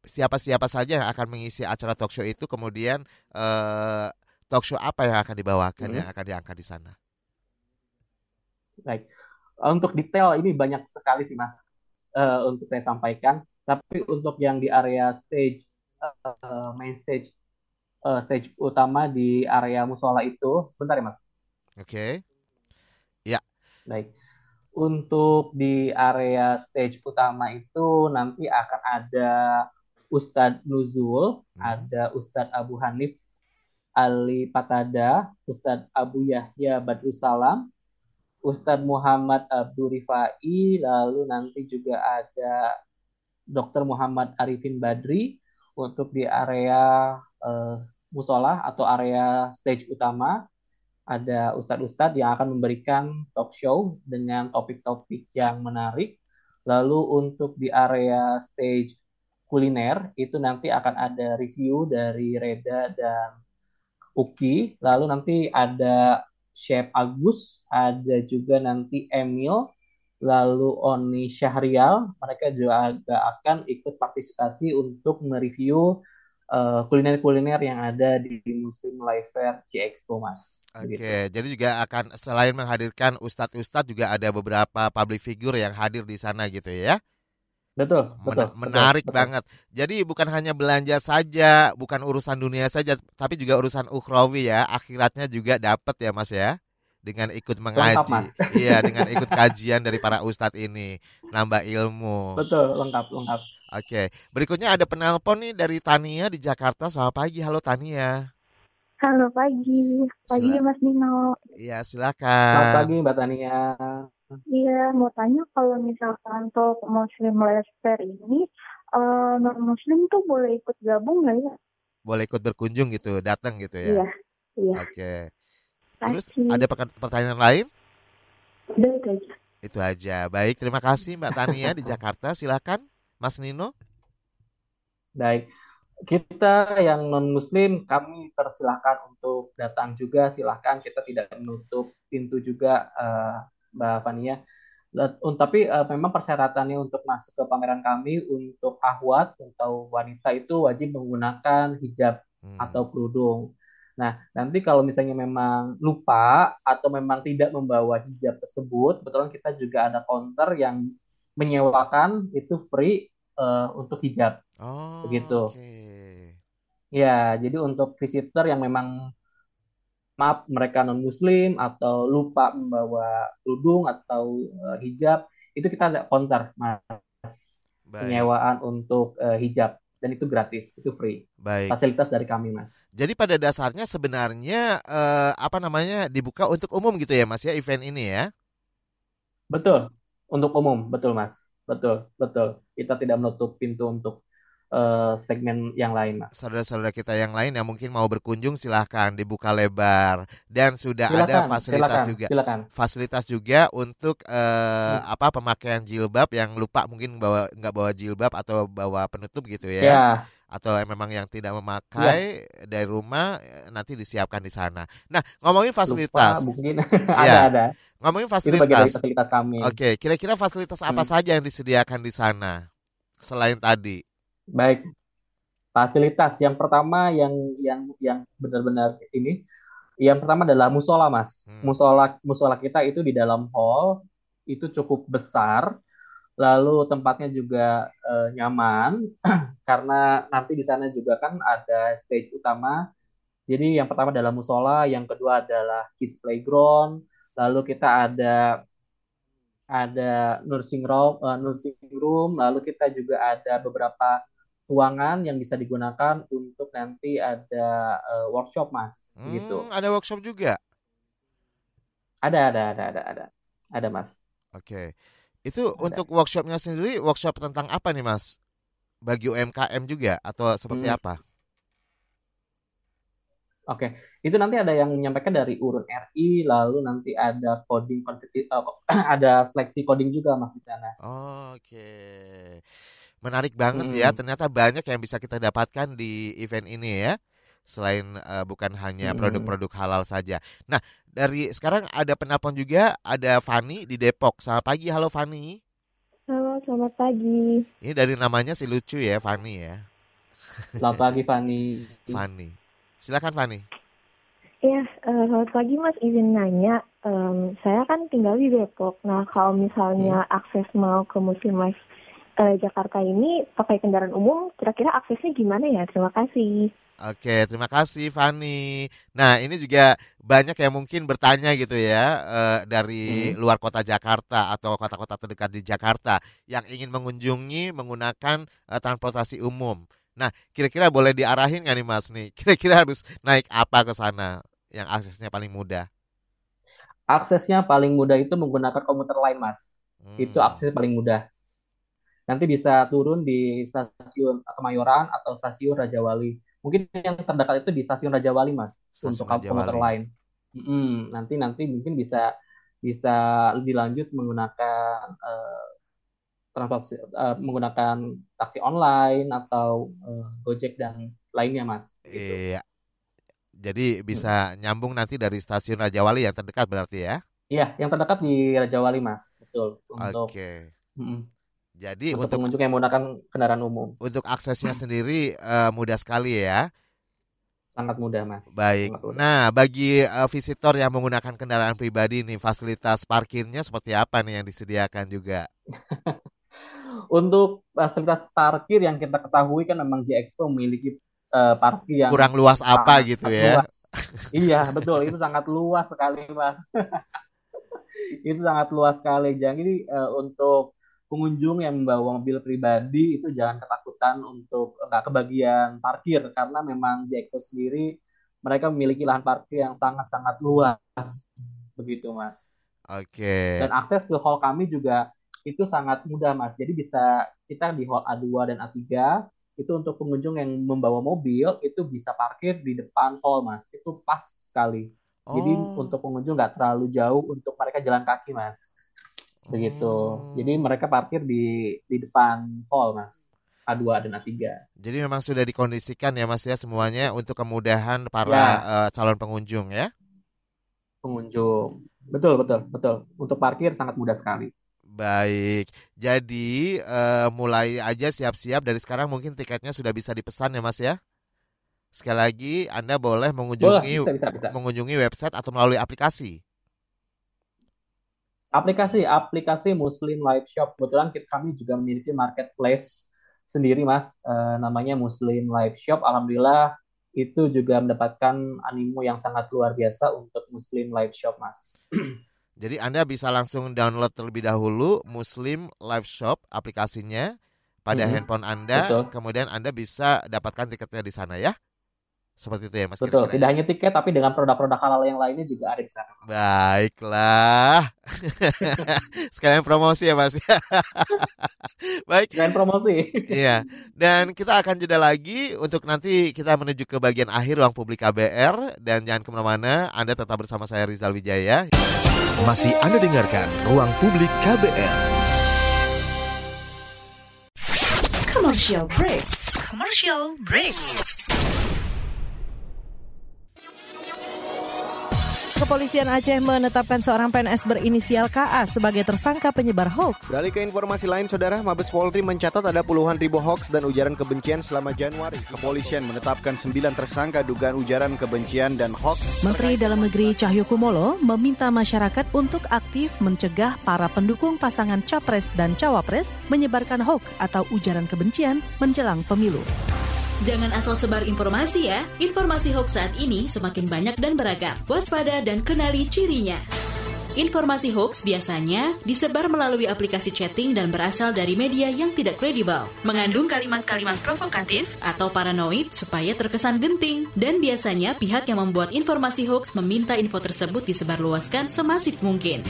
siapa-siapa saja yang akan mengisi acara talk show itu, kemudian uh, talk show apa yang akan dibawakan hmm. yang akan diangkat di sana? Baik, untuk detail ini banyak sekali sih mas uh, untuk saya sampaikan. Tapi untuk yang di area stage uh, main stage uh, stage utama di area musola itu sebentar ya mas. Oke. Okay. Ya. Baik. Untuk di area stage utama itu nanti akan ada Ustadz Nuzul, hmm. ada Ustadz Abu Hanif Ali Patada, Ustadz Abu Yahya Badrussalam, Ustadz Muhammad Abdul Rifai, lalu nanti juga ada Dr. Muhammad Arifin Badri untuk di area uh, musola atau area stage utama ada ustadz-ustadz yang akan memberikan talk show dengan topik-topik yang menarik. Lalu untuk di area stage kuliner itu nanti akan ada review dari Reda dan Uki. Lalu nanti ada Chef Agus, ada juga nanti Emil, lalu Oni Syahrial, mereka juga akan ikut partisipasi untuk mereview eh, kuliner-kuliner yang ada di Muslim Life Fair CX Mas. Oke, gitu. jadi juga akan selain menghadirkan ustadz-ustadz juga ada beberapa public figure yang hadir di sana gitu ya? Betul, betul. menarik betul, banget. Jadi bukan hanya belanja saja, bukan urusan dunia saja, tapi juga urusan ukhrawi ya. Akhiratnya juga dapat ya, Mas ya. Dengan ikut mengaji. Lengkap, iya, dengan ikut kajian dari para ustadz ini, nambah ilmu. Betul, lengkap, lengkap. Oke, berikutnya ada penelpon nih dari Tania di Jakarta. Selamat pagi, halo Tania. Halo pagi, pagi Sila Mas Nino. Iya, silakan. Selamat pagi Mbak Tania. Iya, mau tanya kalau misalkan untuk Muslim Lester ini uh, non Muslim tuh boleh ikut gabung nggak ya? Boleh ikut berkunjung gitu, datang gitu ya? Iya, iya. Oke. Terus ada pertanyaan lain? Udah itu aja. Itu aja. Baik, terima kasih Mbak Tania di Jakarta. Silakan, Mas Nino. Baik. Kita yang non muslim kami persilahkan untuk datang juga silahkan kita tidak menutup pintu juga uh, Mbak Fania. Tapi uh, memang persyaratannya untuk masuk ke pameran kami untuk ahwat atau wanita itu wajib menggunakan hijab hmm. atau kerudung. Nah, nanti kalau misalnya memang lupa atau memang tidak membawa hijab tersebut, kebetulan kita juga ada counter yang menyewakan itu free uh, untuk hijab. Oh, begitu. Okay. Ya, jadi untuk visitor yang memang maaf mereka non muslim atau lupa membawa kerudung atau uh, hijab itu kita ada counter mas. Baik. penyewaan untuk uh, hijab dan itu gratis itu free. Baik. fasilitas dari kami mas. Jadi pada dasarnya sebenarnya uh, apa namanya dibuka untuk umum gitu ya mas ya event ini ya? Betul. Untuk umum betul mas. Betul betul. Kita tidak menutup pintu untuk uh, segmen yang lain, Mas. Saudara-saudara kita yang lain yang mungkin mau berkunjung silahkan dibuka lebar dan sudah silakan, ada fasilitas silakan, juga. Silakan. Fasilitas juga untuk uh, hmm. apa pemakaian jilbab yang lupa mungkin bawa nggak bawa jilbab atau bawa penutup gitu ya. ya. Atau memang yang tidak memakai ya. dari rumah nanti disiapkan di sana. Nah, ngomongin fasilitas. Lupa, mungkin ada ya. ada. Ngomongin fasilitas. Fasilitas kami. Oke, kira-kira fasilitas apa hmm. saja yang disediakan di sana selain tadi? Baik. Fasilitas yang pertama yang yang yang benar-benar ini yang pertama adalah musola, Mas. Hmm. Musola musola kita itu di dalam hall itu cukup besar. Lalu tempatnya juga uh, nyaman karena nanti di sana juga kan ada stage utama. Jadi yang pertama adalah musola, yang kedua adalah kids playground, lalu kita ada ada nursing room, uh, nursing room, lalu kita juga ada beberapa ruangan yang bisa digunakan untuk nanti ada uh, workshop mas hmm, gitu ada workshop juga ada ada ada ada ada ada mas oke okay. itu ada. untuk workshopnya sendiri workshop tentang apa nih mas bagi UMKM juga atau seperti hmm. apa Oke, itu nanti ada yang menyampaikan dari Urun RI, lalu nanti ada coding, uh, ada seleksi coding juga mas di sana. Oke. Okay. Menarik banget hmm. ya, ternyata banyak yang bisa kita dapatkan di event ini ya. Selain uh, bukan hanya produk-produk halal saja. Nah, dari sekarang ada penelpon juga, ada Fani di Depok. Selamat pagi, halo Fani. Halo, selamat pagi. Ini dari namanya si lucu ya, Fani ya. Selamat pagi Fani. Fani. Silakan Fani. Ya, uh, selamat pagi Mas. Izin nanya, um, saya kan tinggal di Depok. Nah, kalau misalnya hmm. akses mau ke Muslim Life uh, Jakarta ini pakai kendaraan umum, kira-kira aksesnya gimana ya? Terima kasih. Oke, terima kasih Fani. Nah, ini juga banyak yang mungkin bertanya gitu ya uh, dari hmm. luar kota Jakarta atau kota-kota terdekat di Jakarta yang ingin mengunjungi menggunakan uh, transportasi umum. Nah, kira-kira boleh diarahin nggak nih Mas nih? Kira-kira harus naik apa ke sana yang aksesnya paling mudah? Aksesnya paling mudah itu menggunakan komuter lain, Mas. Hmm. Itu aksesnya paling mudah. Nanti bisa turun di stasiun Kemayoran atau stasiun Raja Wali mungkin yang terdekat itu di stasiun Raja Wali mas stasiun untuk Raja komuter Wali. lain hmm, nanti nanti mungkin bisa bisa lebih lanjut menggunakan uh, transportasi uh, menggunakan taksi online atau uh, Gojek dan lainnya mas gitu. iya jadi bisa hmm. nyambung nanti dari stasiun Raja Wali yang terdekat berarti ya iya yang terdekat di Raja Wali mas betul untuk okay. mm jadi untuk, untuk pengunjung yang menggunakan kendaraan umum. Untuk aksesnya sendiri uh, mudah sekali ya. Sangat mudah, Mas. Baik. Mudah. Nah, bagi uh, visitor yang menggunakan kendaraan pribadi nih, fasilitas parkirnya seperti apa nih yang disediakan juga? untuk fasilitas parkir yang kita ketahui kan memang JXPO memiliki uh, parkir yang kurang luas apa gitu ya. Luas. iya, betul. Itu sangat luas sekali, Mas. itu sangat luas sekali. Jadi uh, untuk pengunjung yang membawa mobil pribadi itu jangan ketakutan untuk nggak kebagian parkir karena memang Jeko sendiri mereka memiliki lahan parkir yang sangat-sangat luas begitu mas. Oke. Okay. Dan akses ke hall kami juga itu sangat mudah mas. Jadi bisa kita di hall A2 dan A3 itu untuk pengunjung yang membawa mobil itu bisa parkir di depan hall mas. Itu pas sekali. Oh. Jadi untuk pengunjung nggak terlalu jauh untuk mereka jalan kaki mas begitu. Hmm. Jadi mereka parkir di di depan hall, Mas. A2 dan A3. Jadi memang sudah dikondisikan ya Mas ya semuanya untuk kemudahan para ya. uh, calon pengunjung ya. Pengunjung. Betul, betul, betul. Untuk parkir sangat mudah sekali. Baik. Jadi uh, mulai aja siap-siap dari sekarang mungkin tiketnya sudah bisa dipesan ya Mas ya. Sekali lagi Anda boleh mengunjungi boleh, bisa, bisa, bisa. mengunjungi website atau melalui aplikasi aplikasi aplikasi Muslim Live Shop. Kebetulan kami juga memiliki marketplace sendiri mas. Uh, namanya Muslim Live Shop. Alhamdulillah itu juga mendapatkan animo yang sangat luar biasa untuk Muslim Live Shop mas. Jadi anda bisa langsung download terlebih dahulu Muslim Live Shop aplikasinya pada hmm, handphone anda. Betul. kemudian anda bisa dapatkan tiketnya di sana ya seperti itu ya Mas. Betul, kira -kira tidak ya? hanya tiket tapi dengan produk-produk halal yang lainnya juga ada di sana. Baiklah. Sekalian promosi ya Mas. Baik. Sekalian promosi. iya. Dan kita akan jeda lagi untuk nanti kita menuju ke bagian akhir ruang publik KBR dan jangan ke mana-mana. Anda tetap bersama saya Rizal Wijaya. Masih Anda dengarkan ruang publik KBR. Commercial break. Commercial break. Kepolisian Aceh menetapkan seorang PNS berinisial KA sebagai tersangka penyebar hoax. Beralih ke informasi lain, Saudara, Mabes Polri mencatat ada puluhan ribu hoax dan ujaran kebencian selama Januari. Kepolisian menetapkan sembilan tersangka dugaan ujaran kebencian dan hoax. Menteri Dalam Negeri Cahyo Kumolo meminta masyarakat untuk aktif mencegah para pendukung pasangan capres dan cawapres menyebarkan hoax atau ujaran kebencian menjelang pemilu. Jangan asal sebar informasi ya. Informasi hoax saat ini semakin banyak dan beragam. Waspada dan kenali cirinya. Informasi hoax biasanya disebar melalui aplikasi chatting dan berasal dari media yang tidak kredibel, mengandung kalimat-kalimat provokatif atau paranoid supaya terkesan genting, dan biasanya pihak yang membuat informasi hoax meminta info tersebut disebarluaskan semasif mungkin.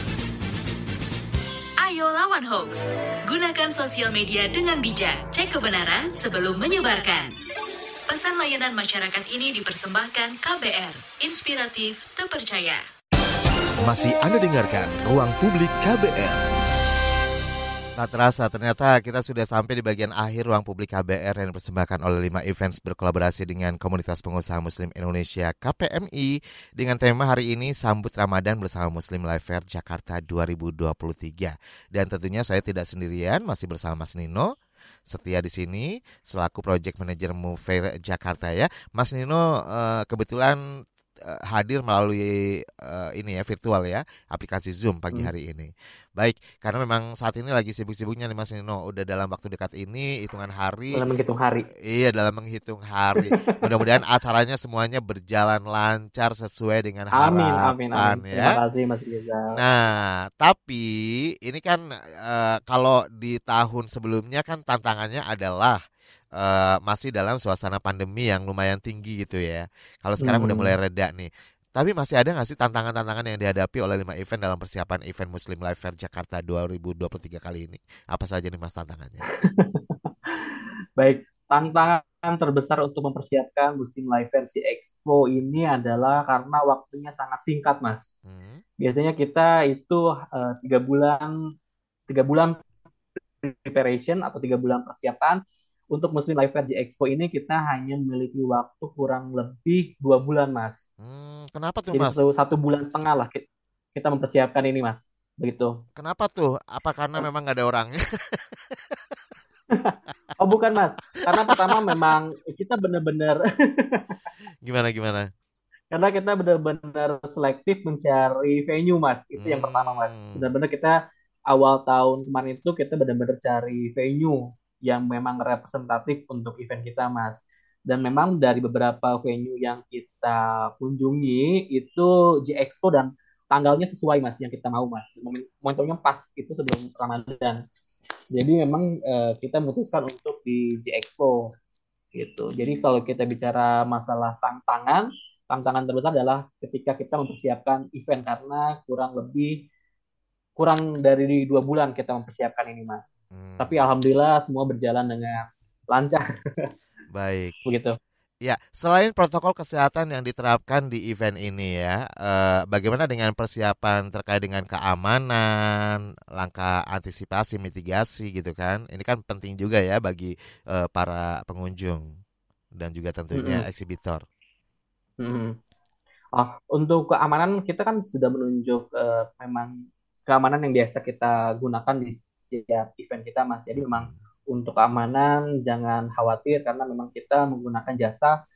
Ayo lawan hoax. Gunakan sosial media dengan bijak. Cek kebenaran sebelum menyebarkan. Pesan layanan masyarakat ini dipersembahkan KBR, inspiratif, terpercaya. Masih Anda dengarkan Ruang Publik KBR. Tak terasa ternyata kita sudah sampai di bagian akhir ruang publik KBR yang dipersembahkan oleh lima events berkolaborasi dengan komunitas pengusaha muslim Indonesia KPMI dengan tema hari ini sambut Ramadan bersama Muslim Life Fair Jakarta 2023. Dan tentunya saya tidak sendirian, masih bersama Mas Nino, setia di sini selaku project manager Move Jakarta ya. Mas Nino uh, kebetulan uh, hadir melalui uh, ini ya virtual ya aplikasi Zoom pagi hmm. hari ini. Baik, karena memang saat ini lagi sibuk-sibuknya nih Mas Nino, udah dalam waktu dekat ini hitungan hari. Dalam menghitung hari. Iya, dalam menghitung hari. Mudah-mudahan acaranya semuanya berjalan lancar sesuai dengan harapan amin, amin, amin. ya. Terima kasih Mas Rizal. Nah, tapi ini kan uh, kalau di tahun sebelumnya kan tantangannya adalah uh, masih dalam suasana pandemi yang lumayan tinggi gitu ya. Kalau sekarang hmm. udah mulai reda nih. Tapi masih ada nggak sih tantangan-tantangan yang dihadapi oleh lima event dalam persiapan event Muslim Life Fair Jakarta 2023 kali ini? Apa saja nih mas tantangannya? Baik, tantangan terbesar untuk mempersiapkan Muslim Life Fair Expo ini adalah karena waktunya sangat singkat mas. Hmm. Biasanya kita itu uh, tiga bulan tiga bulan preparation atau tiga bulan persiapan untuk Muslim Life Fair Expo ini kita hanya memiliki waktu kurang lebih dua bulan, Mas. Hmm, kenapa tuh, Jadi Mas? Satu, satu bulan setengah lah kita mempersiapkan ini, Mas. Begitu. Kenapa tuh? Apa karena memang nggak ada orangnya? oh bukan, Mas. Karena pertama memang kita benar-benar gimana gimana? Karena kita benar-benar selektif mencari venue, Mas. Itu hmm. yang pertama, Mas. Hmm. Benar-benar kita awal tahun kemarin itu kita benar-benar cari venue yang memang representatif untuk event kita, Mas. Dan memang dari beberapa venue yang kita kunjungi itu G Expo dan tanggalnya sesuai mas yang kita mau mas. Momentumnya pas itu sebelum Ramadan. Jadi memang uh, kita memutuskan untuk di G Expo gitu. Jadi kalau kita bicara masalah tantangan tantangan terbesar adalah ketika kita mempersiapkan event karena kurang lebih kurang dari dua bulan kita mempersiapkan ini mas. Hmm. Tapi alhamdulillah semua berjalan dengan lancar. Baik. Begitu. Ya, selain protokol kesehatan yang diterapkan di event ini ya, eh, bagaimana dengan persiapan terkait dengan keamanan, langkah antisipasi, mitigasi gitu kan? Ini kan penting juga ya bagi eh, para pengunjung dan juga tentunya -hmm. eksibitor. -hmm. Oh, untuk keamanan kita kan sudah menunjuk eh, memang keamanan yang biasa kita gunakan di setiap event kita mas. Jadi memang untuk keamanan jangan khawatir karena memang kita menggunakan jasa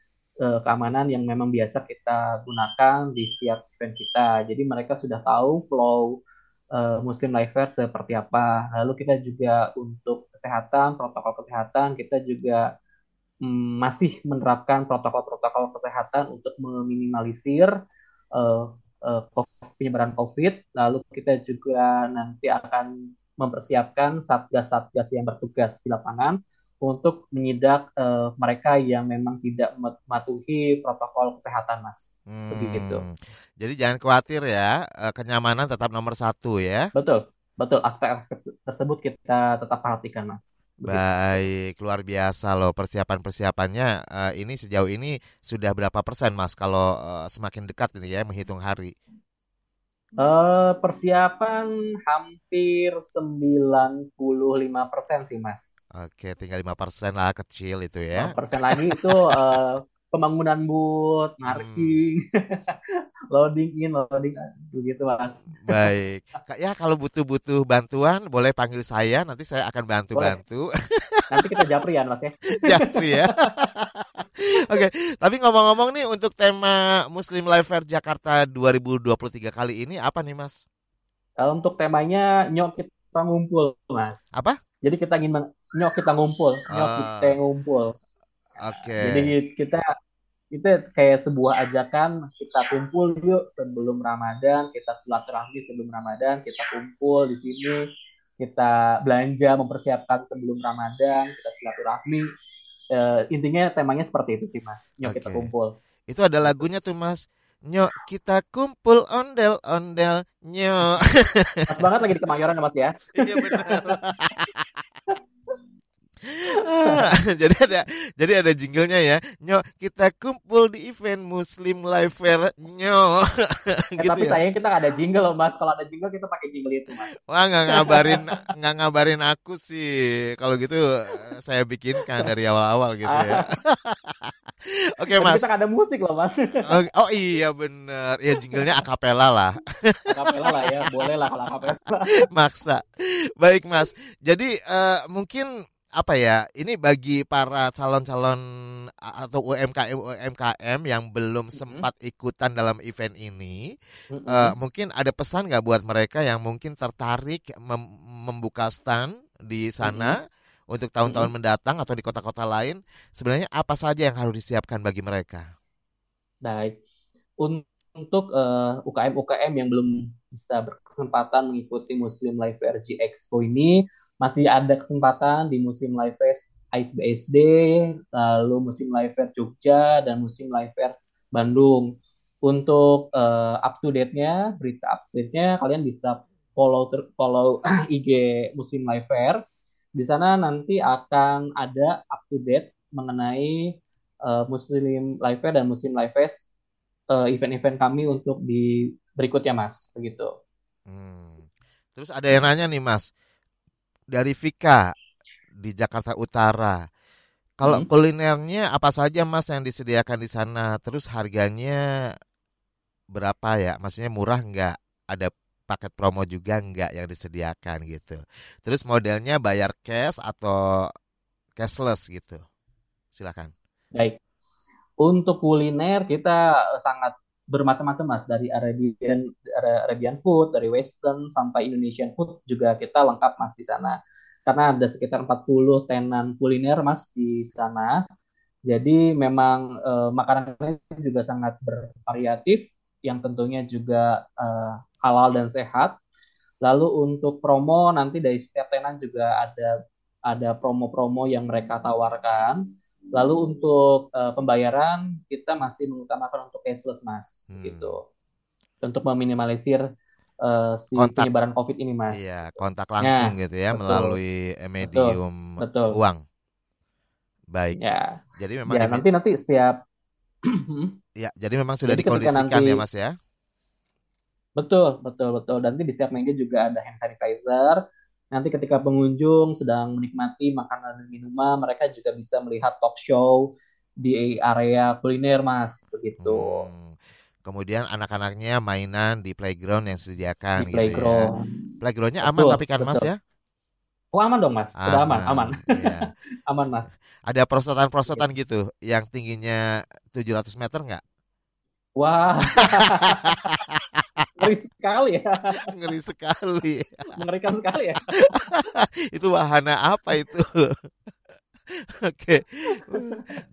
uh, keamanan yang memang biasa kita gunakan di setiap event kita. Jadi mereka sudah tahu flow uh, Muslim Life Fair seperti apa. Lalu kita juga untuk kesehatan protokol kesehatan kita juga um, masih menerapkan protokol-protokol kesehatan untuk meminimalisir uh, uh, penyebaran COVID. Lalu kita juga nanti akan mempersiapkan satgas-satgas yang bertugas di lapangan untuk menyidak uh, mereka yang memang tidak mematuhi protokol kesehatan, Mas. Hmm, Begitu. Jadi jangan khawatir ya, kenyamanan tetap nomor satu ya. Betul, betul. Aspek-aspek tersebut kita tetap perhatikan, Mas. Baik, luar biasa loh persiapan-persiapannya. Uh, ini sejauh ini sudah berapa persen, Mas? Kalau uh, semakin dekat ini ya menghitung hari. Uh, persiapan hampir 95 persen sih, Mas. Oke, tinggal lima persen lah kecil itu ya. persen lagi itu uh, pembangunan booth, marking, hmm. loading in, loading out, begitu mas. Baik, ya kalau butuh-butuh bantuan boleh panggil saya, nanti saya akan bantu-bantu. Nanti kita japrian mas ya. Japri ya. Oke, tapi ngomong-ngomong nih untuk tema Muslim Life Fair Jakarta 2023 kali ini apa nih mas? Kalau untuk temanya nyok kita ngumpul mas. Apa? Jadi kita ingin nyok kita ngumpul, nyok uh, kita ngumpul. Oke. Okay. Jadi kita itu kayak sebuah ajakan kita kumpul yuk sebelum Ramadan, kita silaturahmi sebelum Ramadan, kita kumpul di sini, kita belanja mempersiapkan sebelum Ramadan, kita silaturahmi. Uh, intinya temanya seperti itu sih Mas. Yuk okay. kita kumpul. Itu ada lagunya tuh Mas. Nyok kita kumpul ondel ondel nyok. Pas banget lagi di Kemayoran ya Mas ya. Iya benar. jadi ada jadi ada jinglenya ya nyok kita kumpul di event Muslim Life Fair nyok eh, gitu tapi ya. sayang kita gak ada jingle loh mas kalau ada jingle kita pakai jingle itu mas wah nggak ngabarin nggak ngabarin aku sih kalau gitu saya bikinkan dari awal-awal gitu ya Oke okay, mas. Kita ada musik loh mas. Oh, oh iya bener. Ya jinglenya akapela lah. akapela lah ya, boleh lah kalau akapela. Maksa. Baik mas. Jadi uh, mungkin apa ya? Ini bagi para calon-calon atau UMKM UMKM yang belum sempat ikutan dalam event ini, mm -hmm. uh, mungkin ada pesan nggak buat mereka yang mungkin tertarik mem membuka stand di sana mm -hmm. untuk tahun-tahun mm -hmm. mendatang atau di kota-kota lain? Sebenarnya apa saja yang harus disiapkan bagi mereka? Baik, untuk uh, UKM UKM yang belum bisa berkesempatan mengikuti Muslim Life RG Expo ini, masih ada kesempatan di Muslim Life Fest ISBSD, lalu Muslim Life Fair Jogja, dan Muslim Life Fair Bandung. Untuk uh, up to date-nya, berita up to date-nya, kalian bisa follow follow IG Muslim Life Fair. Di sana nanti akan ada up to date mengenai uh, Muslim Life Fair dan Muslim Life Fest uh, event-event kami untuk di berikutnya, Mas. Begitu. Hmm. Terus ada yang nanya nih, Mas dari Vika di Jakarta Utara. Kalau hmm. kulinernya apa saja Mas yang disediakan di sana? Terus harganya berapa ya? Maksudnya murah nggak? Ada paket promo juga nggak yang disediakan gitu? Terus modelnya bayar cash atau cashless gitu? Silakan. Baik. Untuk kuliner kita sangat bermacam-macam mas. Dari Arabian Arabian food dari Western sampai Indonesian food juga kita lengkap mas di sana. Karena ada sekitar 40 tenan kuliner mas di sana. Jadi memang eh, makanannya juga sangat bervariatif yang tentunya juga eh, halal dan sehat. Lalu untuk promo nanti dari setiap tenan juga ada ada promo-promo yang mereka tawarkan Lalu untuk uh, pembayaran kita masih mengutamakan untuk cashless mas, hmm. gitu, untuk meminimalisir uh, si kontak, penyebaran COVID ini mas. Iya, kontak langsung ya, gitu ya betul. melalui medium betul, betul. uang. Baik. Ya. Jadi memang ya, nanti nanti setiap. ya, jadi memang sudah jadi dikondisikan nanti, ya mas ya. Betul, betul, betul. Nanti di setiap meja juga ada hand sanitizer nanti ketika pengunjung sedang menikmati makanan dan minuman, mereka juga bisa melihat talk show di area kuliner, Mas, begitu. Hmm. Kemudian anak-anaknya mainan di playground yang disediakan di gitu ya. playground. ya. Playgroundnya aman tapi kan betul. Mas ya? Oh aman dong Mas, sudah aman, aman. Iya. aman Mas. Ada prosotan-prosotan gitu yang tingginya 700 meter nggak? Wah. Ngeri sekali ya. Ngeri sekali. Mengerikan sekali ya. itu wahana apa itu? Oke.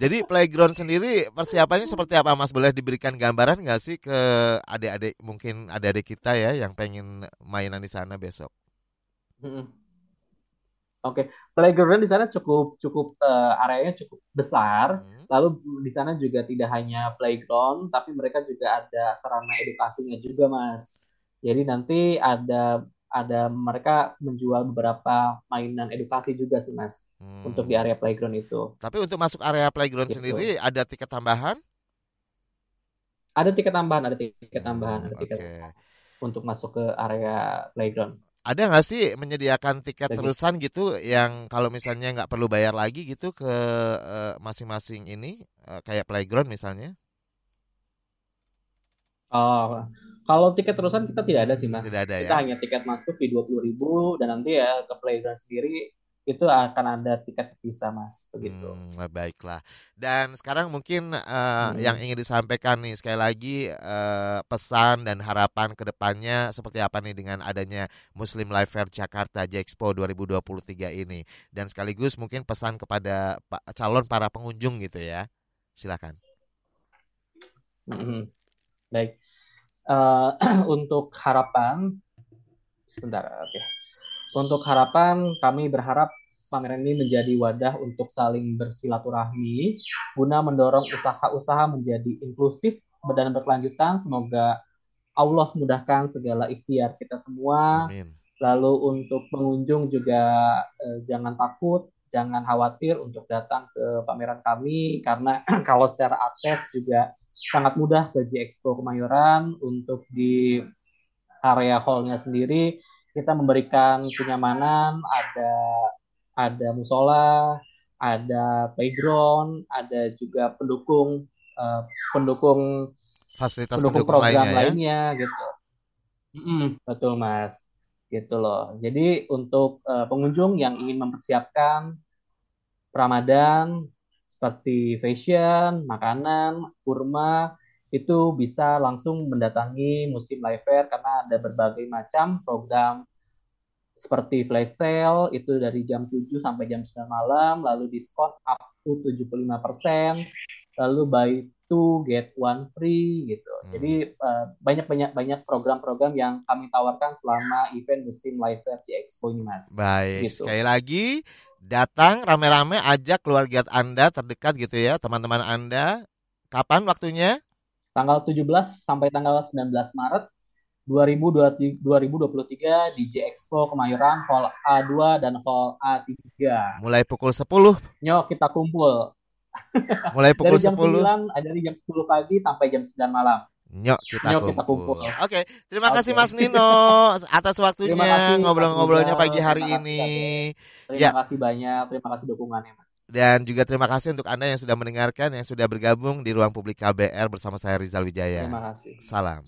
Jadi playground sendiri persiapannya seperti apa Mas? Boleh diberikan gambaran nggak sih ke adik-adik mungkin adik-adik kita ya yang pengen mainan di sana besok? Hmm. Oke, okay. playground di sana cukup cukup uh, areanya cukup besar. Hmm. Lalu di sana juga tidak hanya playground, tapi mereka juga ada sarana edukasinya juga, Mas. Jadi nanti ada ada mereka menjual beberapa mainan edukasi juga sih, Mas, hmm. untuk di area playground itu. Tapi untuk masuk area playground gitu. sendiri ada tiket tambahan? Ada tiket tambahan, ada tiket tambahan, ada tiket okay. untuk masuk ke area playground ada nggak sih menyediakan tiket terusan gitu yang kalau misalnya nggak perlu bayar lagi gitu ke eh, masing-masing uh, ini uh, kayak playground misalnya? Oh, kalau tiket terusan kita tidak ada sih mas. Tidak ada kita ya. hanya tiket masuk di dua puluh ribu dan nanti ya ke playground sendiri itu akan ada tiket terpisah mas begitu. Hmm, baiklah. Dan sekarang mungkin uh, hmm. yang ingin disampaikan nih sekali lagi uh, pesan dan harapan ke depannya seperti apa nih dengan adanya Muslim Life Fair Jakarta Jexpo 2023 ini? Dan sekaligus mungkin pesan kepada calon para pengunjung gitu ya. Silakan. Hmm. baik. Uh, untuk harapan sebentar oke. Okay untuk harapan, kami berharap pameran ini menjadi wadah untuk saling bersilaturahmi guna mendorong usaha-usaha menjadi inklusif dan berkelanjutan. Semoga Allah mudahkan segala ikhtiar kita semua. Amin. Lalu untuk pengunjung juga eh, jangan takut, jangan khawatir untuk datang ke pameran kami karena kalau secara akses juga sangat mudah ke G Expo Kemayoran untuk di area hallnya sendiri kita memberikan kenyamanan, ada ada musola, ada playground, ada juga pendukung uh, pendukung fasilitas pendukung, pendukung program lainnya, ya? lainnya gitu. Mm, betul mas, gitu loh. Jadi untuk uh, pengunjung yang ingin mempersiapkan Ramadan seperti fashion, makanan, kurma itu bisa langsung mendatangi Muslim Life Fair karena ada berbagai macam program seperti flash sale itu dari jam 7 sampai jam 9 malam, lalu diskon up to 75%, lalu buy two get one free gitu. Hmm. Jadi uh, banyak banyak banyak program-program yang kami tawarkan selama event Muslim Life Fair Expo ini Mas. Baik, gitu. sekali lagi datang rame-rame ajak keluarga Anda terdekat gitu ya, teman-teman Anda. Kapan waktunya? Tanggal 17 sampai tanggal 19 Maret 2023 di J Expo Kemayoran Hall A2 dan Hall A3. Mulai pukul 10. Nyok kita kumpul. Mulai pukul dari jam 10. 9, dari jam 10 pagi sampai jam 9 malam. Nyok kita Nyok kumpul. kita kumpul. Oke, terima okay. kasih Mas Nino atas waktunya ngobrol-ngobrolnya pagi hari terima ini. Kasih, terima ya. kasih banyak, terima kasih dukungannya Mas. Dan juga terima kasih untuk Anda yang sudah mendengarkan, yang sudah bergabung di ruang publik KBR bersama saya Rizal Wijaya. Terima kasih. Salam.